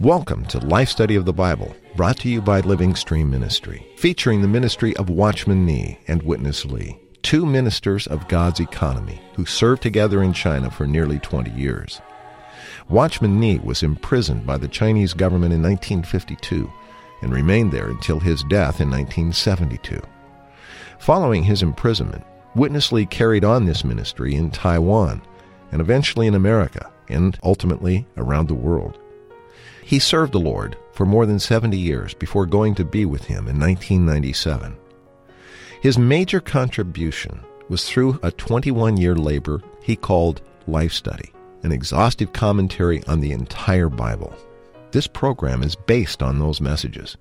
Welcome to Life Study of the Bible, brought to you by Living Stream Ministry, featuring the ministry of Watchman Nee and Witness Lee, two ministers of God's economy who served together in China for nearly 20 years. Watchman Nee was imprisoned by the Chinese government in 1952 and remained there until his death in 1972. Following his imprisonment, Witness Lee carried on this ministry in Taiwan and eventually in America and ultimately around the world. He served the Lord for more than 70 years before going to be with him in 1997. His major contribution was through a 21 year labor he called Life Study an exhaustive commentary on the entire Bible. This program is based on those messages.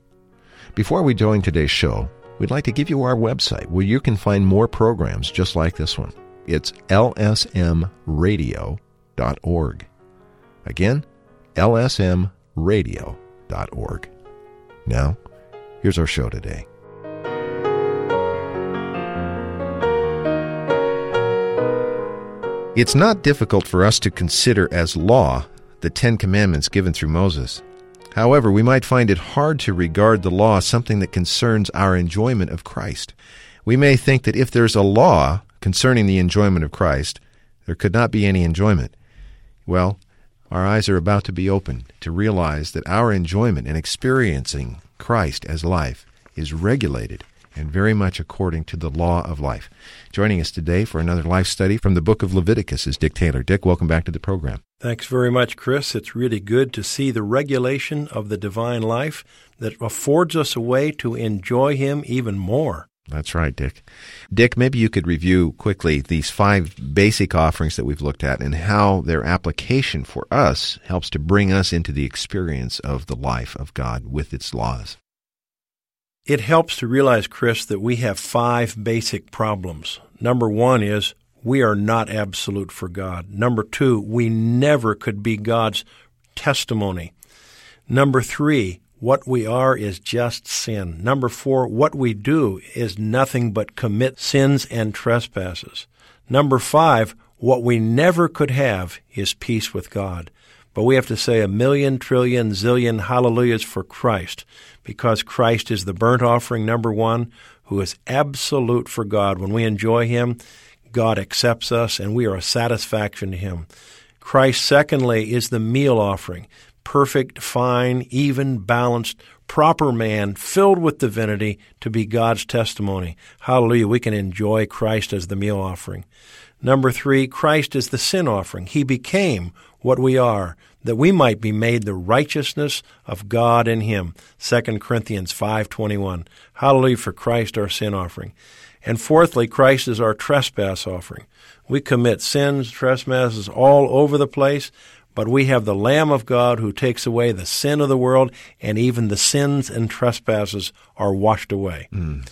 Before we join today's show, we'd like to give you our website where you can find more programs just like this one. It's lsmradio.org. Again, lsmradio.org. Now, here's our show today. It's not difficult for us to consider as law the Ten Commandments given through Moses. However, we might find it hard to regard the law as something that concerns our enjoyment of Christ. We may think that if there's a law concerning the enjoyment of Christ, there could not be any enjoyment. Well, our eyes are about to be opened to realize that our enjoyment in experiencing Christ as life is regulated and very much according to the law of life. Joining us today for another life study from the book of Leviticus is Dick Taylor. Dick, welcome back to the program. Thanks very much, Chris. It's really good to see the regulation of the divine life that affords us a way to enjoy Him even more. That's right, Dick. Dick, maybe you could review quickly these five basic offerings that we've looked at and how their application for us helps to bring us into the experience of the life of God with its laws. It helps to realize, Chris, that we have five basic problems. Number one is we are not absolute for God. Number two, we never could be God's testimony. Number three, what we are is just sin. Number four, what we do is nothing but commit sins and trespasses. Number five, what we never could have is peace with God. But we have to say a million, trillion, zillion hallelujahs for Christ because Christ is the burnt offering, number one, who is absolute for God. When we enjoy Him, God accepts us and we are a satisfaction to Him. Christ, secondly, is the meal offering, perfect, fine, even, balanced, proper man, filled with divinity to be God's testimony. Hallelujah. We can enjoy Christ as the meal offering. Number three, Christ is the sin offering. He became what we are, that we might be made the righteousness of God in him. 2 Corinthians 5:21. Hallelujah for Christ our sin offering. And fourthly, Christ is our trespass offering. We commit sins, trespasses all over the place, but we have the Lamb of God who takes away the sin of the world, and even the sins and trespasses are washed away. Mm.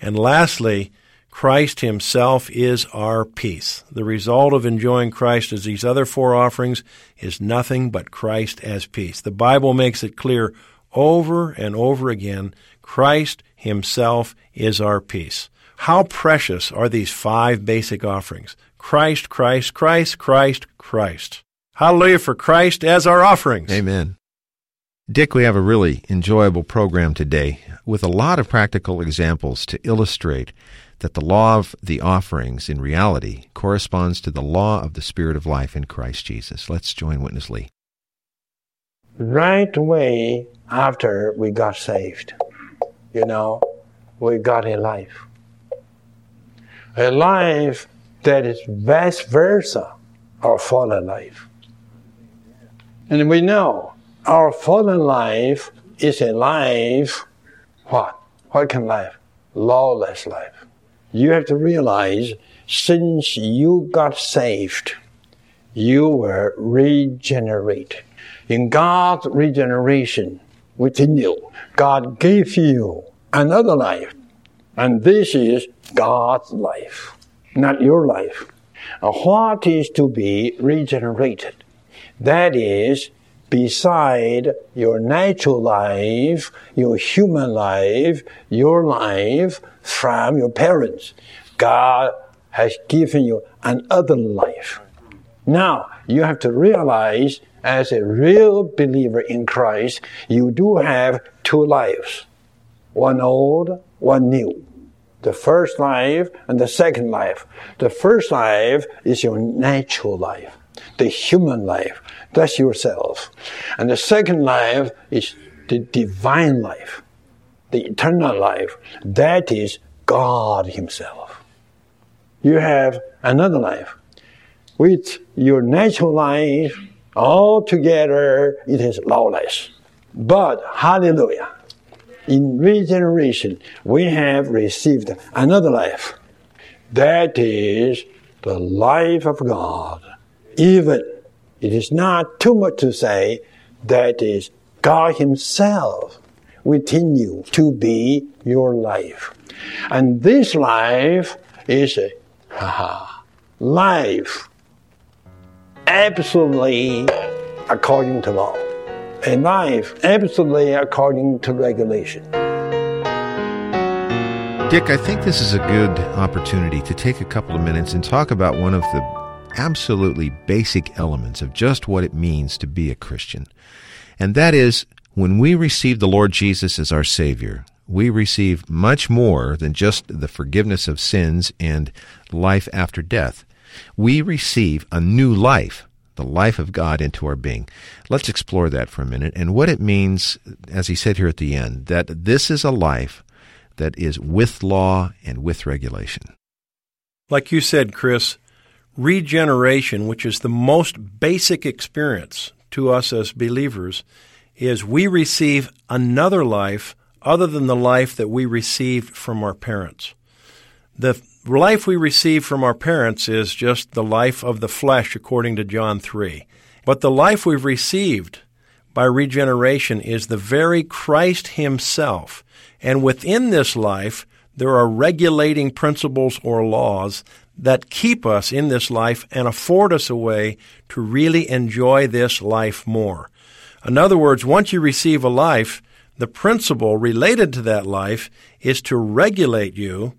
And lastly, Christ Himself is our peace. The result of enjoying Christ as these other four offerings is nothing but Christ as peace. The Bible makes it clear over and over again Christ Himself is our peace. How precious are these five basic offerings? Christ, Christ, Christ, Christ, Christ. Hallelujah for Christ as our offerings. Amen. Dick, we have a really enjoyable program today with a lot of practical examples to illustrate that the law of the offerings in reality corresponds to the law of the Spirit of life in Christ Jesus. Let's join Witness Lee. Right away after we got saved, you know, we got a life. A life that is vice versa, our fallen life. And we know our fallen life is a life, what? What kind of life? Lawless life you have to realize since you got saved, you were regenerated. In God's regeneration within you, God gave you another life. And this is God's life, not your life. what is to be regenerated? That is beside your natural life, your human life, your life from your parents. God has given you another life. Now, you have to realize as a real believer in Christ, you do have two lives. One old, one new. The first life and the second life. The first life is your natural life, the human life. That's yourself. And the second life is the divine life, the eternal life. That is God Himself. You have another life. With your natural life, altogether it is lawless. But, hallelujah, in regeneration, we have received another life. That is the life of God. Even it is not too much to say that is God Himself within you to be your life. And this life is a haha, life absolutely according to law. A life absolutely according to regulation. Dick, I think this is a good opportunity to take a couple of minutes and talk about one of the absolutely basic elements of just what it means to be a Christian. And that is when we receive the Lord Jesus as our Savior, we receive much more than just the forgiveness of sins and life after death. We receive a new life, the life of God into our being. Let's explore that for a minute and what it means, as he said here at the end, that this is a life that is with law and with regulation. Like you said, Chris, regeneration, which is the most basic experience to us as believers, is we receive another life other than the life that we received from our parents. The life we receive from our parents is just the life of the flesh, according to John 3. But the life we've received by regeneration is the very Christ Himself. And within this life, there are regulating principles or laws that keep us in this life and afford us a way to really enjoy this life more. In other words, once you receive a life, the principle related to that life is to regulate you,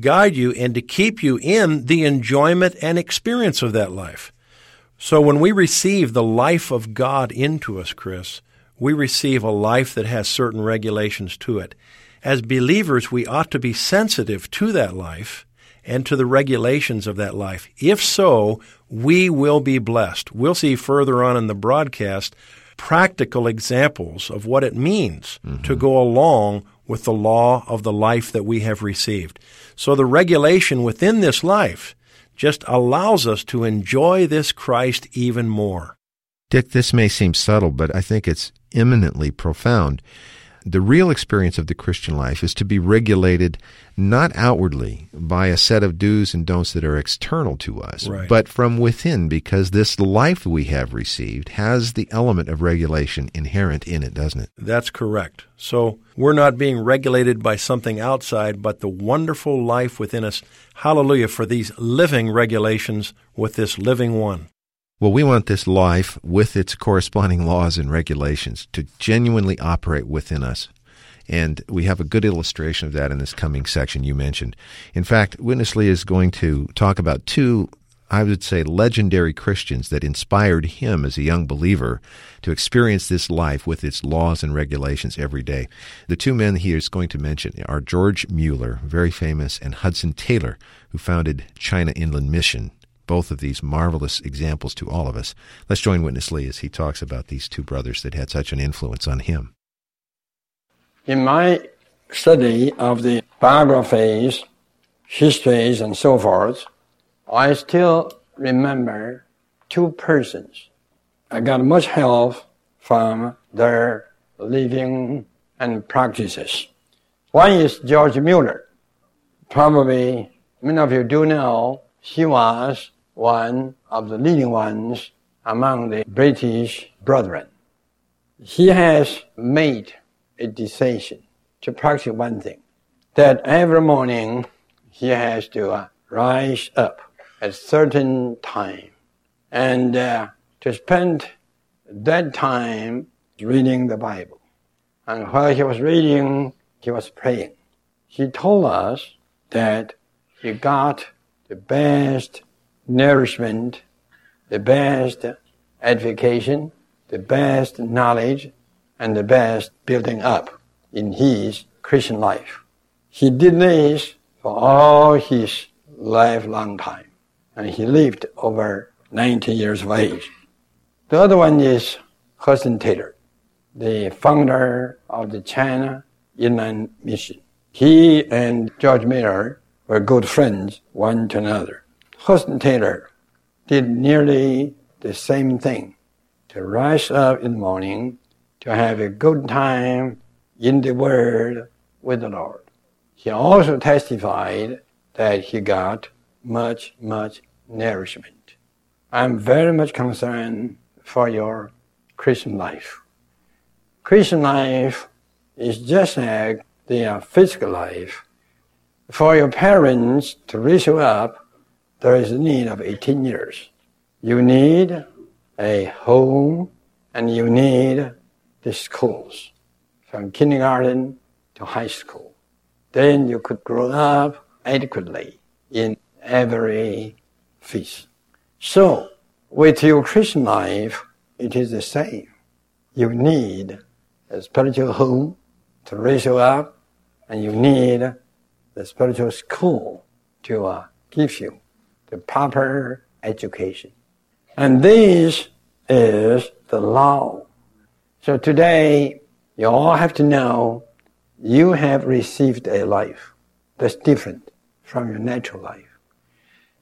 guide you, and to keep you in the enjoyment and experience of that life. So when we receive the life of God into us, Chris, we receive a life that has certain regulations to it. As believers, we ought to be sensitive to that life and to the regulations of that life. If so, we will be blessed. We'll see further on in the broadcast practical examples of what it means mm-hmm. to go along with the law of the life that we have received. So the regulation within this life just allows us to enjoy this Christ even more. Dick, this may seem subtle, but I think it's eminently profound the real experience of the Christian life is to be regulated not outwardly by a set of do's and don'ts that are external to us, right. but from within, because this life we have received has the element of regulation inherent in it, doesn't it? That's correct. So we're not being regulated by something outside, but the wonderful life within us. Hallelujah for these living regulations with this living one. Well, we want this life with its corresponding laws and regulations to genuinely operate within us. And we have a good illustration of that in this coming section you mentioned. In fact, Witness Lee is going to talk about two, I would say, legendary Christians that inspired him as a young believer to experience this life with its laws and regulations every day. The two men he is going to mention are George Mueller, very famous, and Hudson Taylor, who founded China Inland Mission both of these marvelous examples to all of us. Let's join Witness Lee as he talks about these two brothers that had such an influence on him. In my study of the biographies, histories, and so forth, I still remember two persons. I got much help from their living and practices. One is George Mueller. Probably many of you do know he was one of the leading ones among the British brethren. He has made a decision to practice one thing that every morning he has to uh, rise up at certain time and uh, to spend that time reading the Bible. And while he was reading, he was praying. He told us that he got the best nourishment, the best edification, the best knowledge, and the best building up in his Christian life. He did this for all his lifelong time, and he lived over 90 years of age. The other one is Hudson Taylor, the founder of the China Inland Mission. He and George Miller were good friends one to another. Hudson Taylor did nearly the same thing to rise up in the morning to have a good time in the Word with the Lord. He also testified that he got much, much nourishment. I'm very much concerned for your Christian life. Christian life is just like their physical life. For your parents to raise you up, there is a need of 18 years. You need a home and you need the schools from kindergarten to high school. Then you could grow up adequately in every phase. So, with your Christian life, it is the same. You need a spiritual home to raise you up, and you need the spiritual school to uh, give you the proper education. And this is the law. So today, you all have to know you have received a life that's different from your natural life.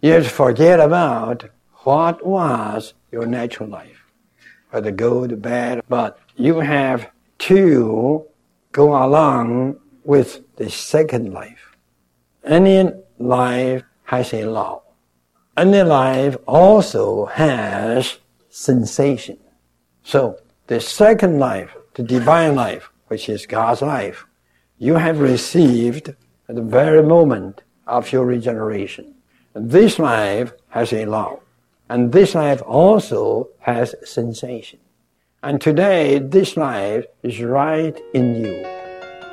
You have to forget about what was your natural life, whether good, bad, but you have to go along with the second life. Any life has a law. Any life also has sensation. So the second life, the divine life, which is God's life, you have received at the very moment of your regeneration. This life has a law. And this life also has sensation. And today, this life is right in you.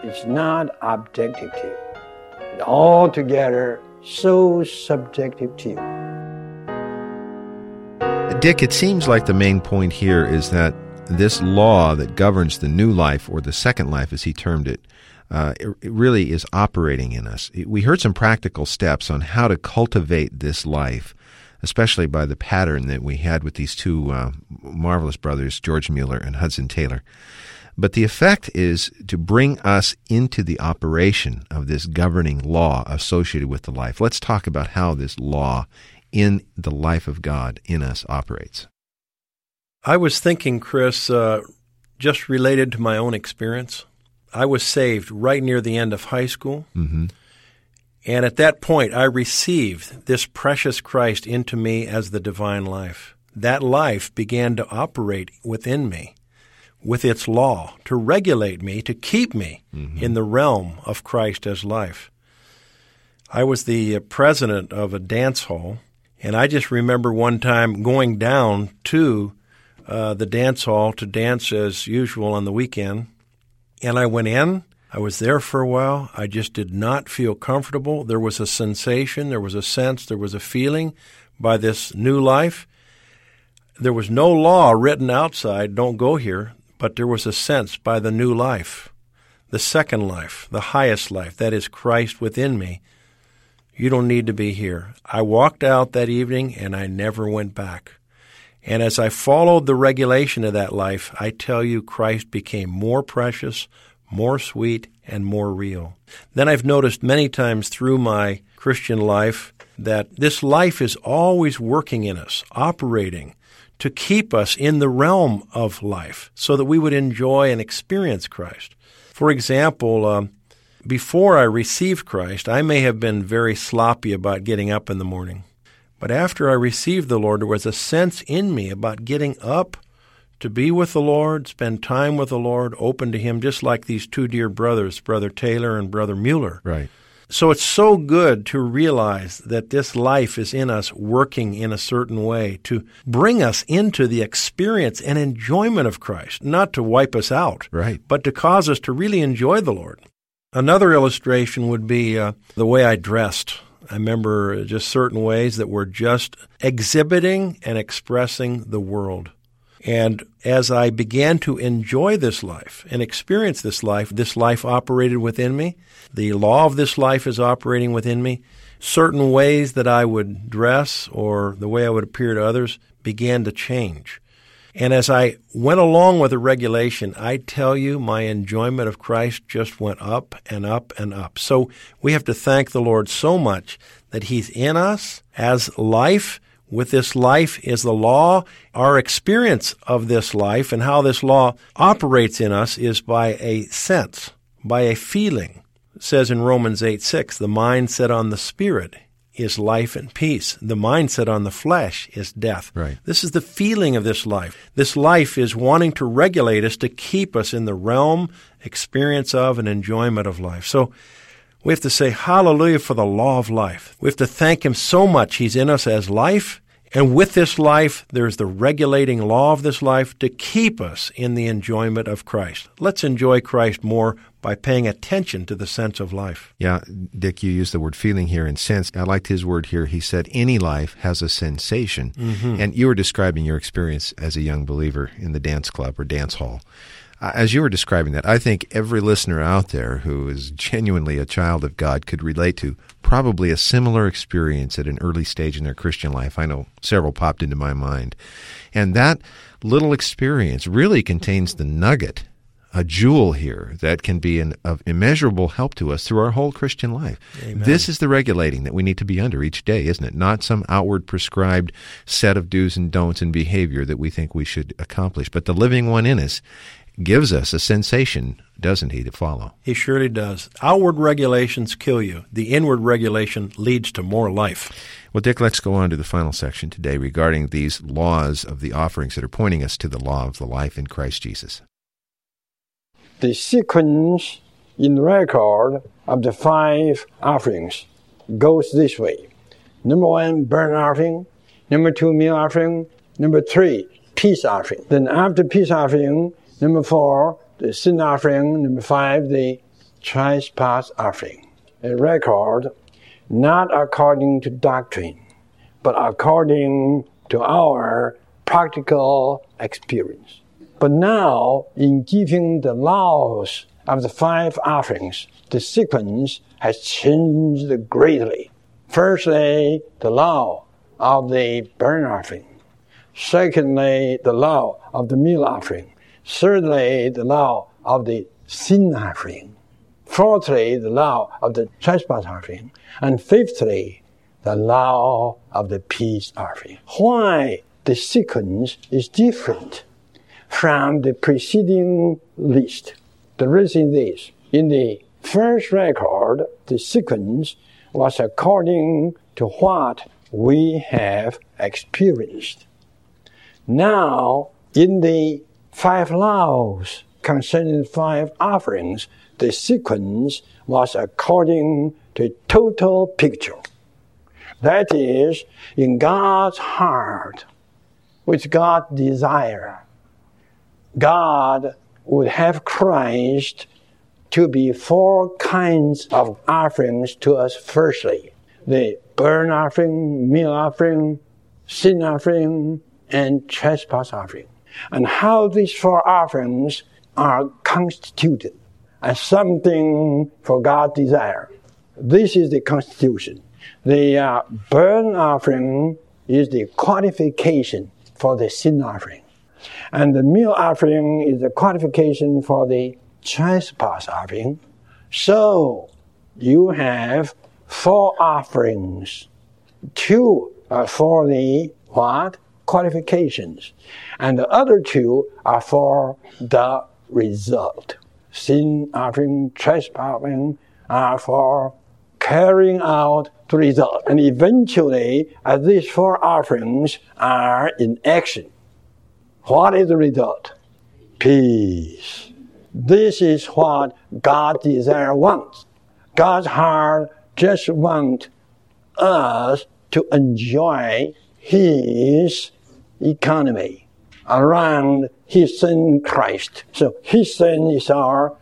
It's not objective to you. It's altogether so subjective to you. Dick, it seems like the main point here is that this law that governs the new life, or the second life as he termed it, uh, it, it really is operating in us. We heard some practical steps on how to cultivate this life, especially by the pattern that we had with these two uh, marvelous brothers, George Mueller and Hudson Taylor. But the effect is to bring us into the operation of this governing law associated with the life. Let's talk about how this law in the life of God in us operates. I was thinking, Chris, uh, just related to my own experience. I was saved right near the end of high school. Mm-hmm. And at that point, I received this precious Christ into me as the divine life. That life began to operate within me with its law to regulate me, to keep me mm-hmm. in the realm of Christ as life. I was the president of a dance hall, and I just remember one time going down to uh, the dance hall to dance as usual on the weekend and I went in. I was there for a while. I just did not feel comfortable. There was a sensation, there was a sense, there was a feeling by this new life. There was no law written outside, don't go here, but there was a sense by the new life, the second life, the highest life, that is Christ within me. You don't need to be here. I walked out that evening and I never went back. And as I followed the regulation of that life, I tell you, Christ became more precious, more sweet, and more real. Then I've noticed many times through my Christian life that this life is always working in us, operating to keep us in the realm of life so that we would enjoy and experience Christ. For example, um, before I received Christ, I may have been very sloppy about getting up in the morning. But after I received the Lord, there was a sense in me about getting up to be with the Lord, spend time with the Lord, open to Him, just like these two dear brothers, Brother Taylor and Brother Mueller. Right. So it's so good to realize that this life is in us working in a certain way to bring us into the experience and enjoyment of Christ, not to wipe us out, Right. but to cause us to really enjoy the Lord. Another illustration would be uh, the way I dressed. I remember just certain ways that were just exhibiting and expressing the world. And as I began to enjoy this life and experience this life, this life operated within me. The law of this life is operating within me. Certain ways that I would dress or the way I would appear to others began to change. And as I went along with the regulation, I tell you, my enjoyment of Christ just went up and up and up. So we have to thank the Lord so much that He's in us as life. With this life is the law. Our experience of this life and how this law operates in us is by a sense, by a feeling. It says in Romans 8 6, the mind set on the Spirit is life and peace. The mindset on the flesh is death. Right. This is the feeling of this life. This life is wanting to regulate us to keep us in the realm, experience of, and enjoyment of life. So we have to say hallelujah for the law of life. We have to thank Him so much. He's in us as life. And with this life, there's the regulating law of this life to keep us in the enjoyment of Christ. Let's enjoy Christ more by paying attention to the sense of life. Yeah, Dick, you used the word feeling here and sense. I liked his word here. He said, any life has a sensation. Mm-hmm. And you were describing your experience as a young believer in the dance club or dance hall. Uh, As you were describing that, I think every listener out there who is genuinely a child of God could relate to probably a similar experience at an early stage in their Christian life. I know several popped into my mind. And that little experience really contains the nugget a jewel here that can be an, of immeasurable help to us through our whole Christian life. This is the regulating that we need to be under each day, isn't it? Not some outward prescribed set of do's and don'ts and behavior that we think we should accomplish, but the living one in us gives us a sensation, doesn't he, to follow? He surely does. Outward regulations kill you. The inward regulation leads to more life. Well, Dick, let's go on to the final section today regarding these laws of the offerings that are pointing us to the law of the life in Christ Jesus. The sequence in the record of the five offerings goes this way. Number one, burnt offering. Number two, meal offering. Number three, peace offering. Then after peace offering, number four, the sin offering. Number five, the trespass offering. A record not according to doctrine, but according to our practical experience. But now, in giving the laws of the five offerings, the sequence has changed greatly. Firstly, the law of the burnt offering. Secondly, the law of the meal offering. Thirdly, the law of the sin offering. Fourthly, the law of the trespass offering. And fifthly, the law of the peace offering. Why the sequence is different from the preceding list? The reason is in the first record, the sequence was according to what we have experienced. Now, in the five laws concerning five offerings, the sequence was according to total picture. That is, in God's heart, which God desire, God would have Christ to be four kinds of offerings to us firstly. The burnt offering, meal offering, sin offering, and trespass offering. And how these four offerings are constituted as something for God desire. This is the constitution. The uh, burnt offering is the qualification for the sin offering. And the meal offering is the qualification for the trespass offering. So you have four offerings. Two are for the what? Qualifications. And the other two are for the result. Sin offering, trespass offering are for carrying out the result. And eventually, as these four offerings are in action, what is the result? Peace. This is what God desire wants. God's heart just want us to enjoy His economy around His Son Christ. So His Son is our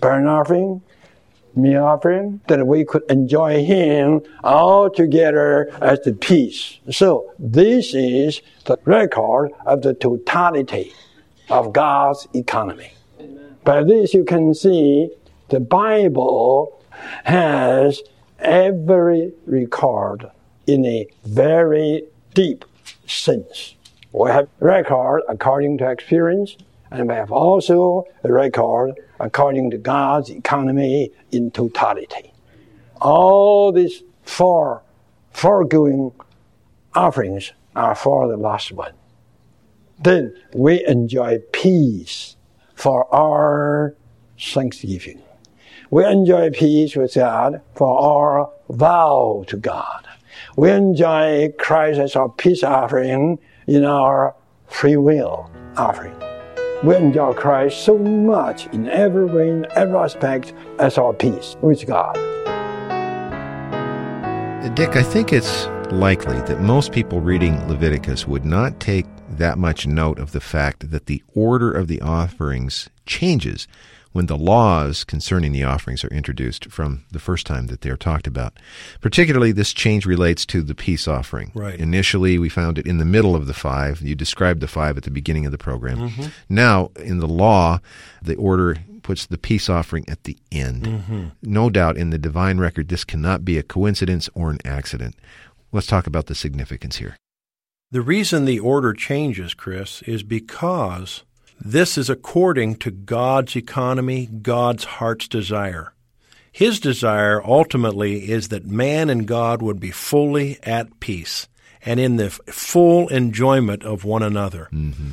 burnt offering, meal offering, that we could enjoy Him all together as the peace. So this is the record of the totality of God's economy. By this you can see the Bible has every record in a very deep sense. We have record according to experience, and we have also a record according to God's economy in totality. All these four foregoing offerings are for the last one. Then we enjoy peace for our thanksgiving. We enjoy peace with God for our vow to God. We enjoy Christ as our peace offering in our free will offering. We enjoy Christ so much in every way, in every aspect as our peace with God. Dick, I think it's likely that most people reading Leviticus would not take that much note of the fact that the order of the offerings changes when the laws concerning the offerings are introduced from the first time that they are talked about. Particularly, this change relates to the peace offering. Right. Initially, we found it in the middle of the five. You described the five at the beginning of the program. Mm-hmm. Now, in the law, the order puts the peace offering at the end. Mm-hmm. No doubt, in the divine record, this cannot be a coincidence or an accident. Let's talk about the significance here. The reason the order changes, Chris, is because this is according to God's economy, God's heart's desire. His desire ultimately is that man and God would be fully at peace and in the full enjoyment of one another. Mm-hmm.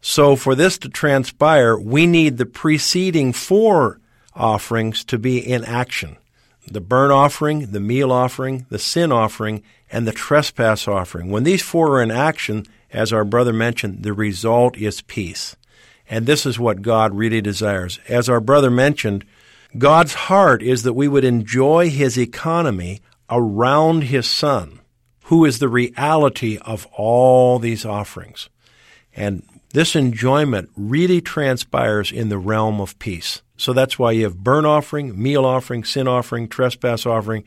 So, for this to transpire, we need the preceding four offerings to be in action the burnt offering, the meal offering, the sin offering, and the trespass offering. When these four are in action, as our brother mentioned, the result is peace. And this is what God really desires. As our brother mentioned, God's heart is that we would enjoy His economy around His Son, who is the reality of all these offerings. And this enjoyment really transpires in the realm of peace. So that's why you have burnt offering, meal offering, sin offering, trespass offering,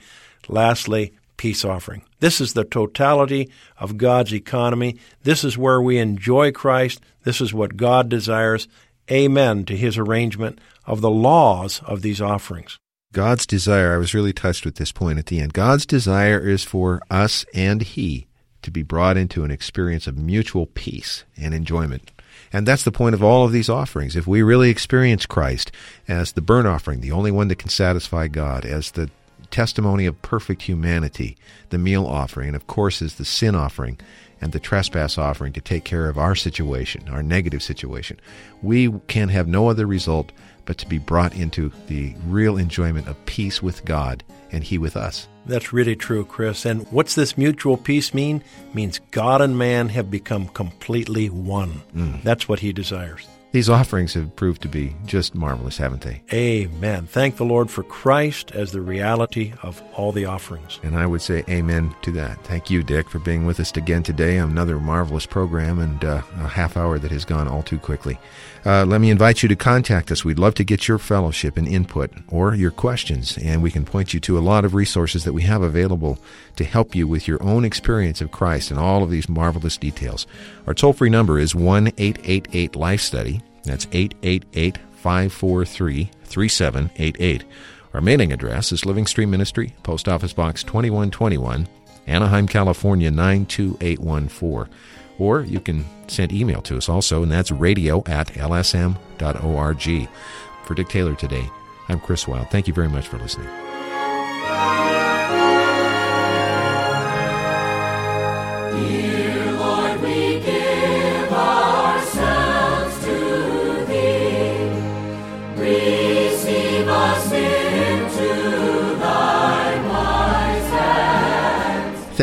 lastly, peace offering. This is the totality of God's economy. This is where we enjoy Christ. This is what God desires. Amen to his arrangement of the laws of these offerings. God's desire, I was really touched with this point at the end. God's desire is for us and He to be brought into an experience of mutual peace and enjoyment. And that's the point of all of these offerings. If we really experience Christ as the burnt offering, the only one that can satisfy God, as the testimony of perfect humanity, the meal offering, and of course is the sin offering and the trespass offering to take care of our situation, our negative situation, we can have no other result but to be brought into the real enjoyment of peace with God and He with us. That's really true, Chris. And what's this mutual peace mean? It means God and man have become completely one. Mm. That's what he desires. These offerings have proved to be just marvelous, haven't they? Amen. Thank the Lord for Christ as the reality of all the offerings. And I would say amen to that. Thank you, Dick, for being with us again today on another marvelous program and uh, a half hour that has gone all too quickly. Uh, let me invite you to contact us. We'd love to get your fellowship and input or your questions, and we can point you to a lot of resources that we have available to help you with your own experience of Christ and all of these marvelous details. Our toll free number is 1 888 Life Study. That's 888 543 3788. Our mailing address is Living Stream Ministry, Post Office Box 2121, Anaheim, California 92814. Or you can send email to us also, and that's radio at lsm.org. For Dick Taylor today, I'm Chris Wild. Thank you very much for listening.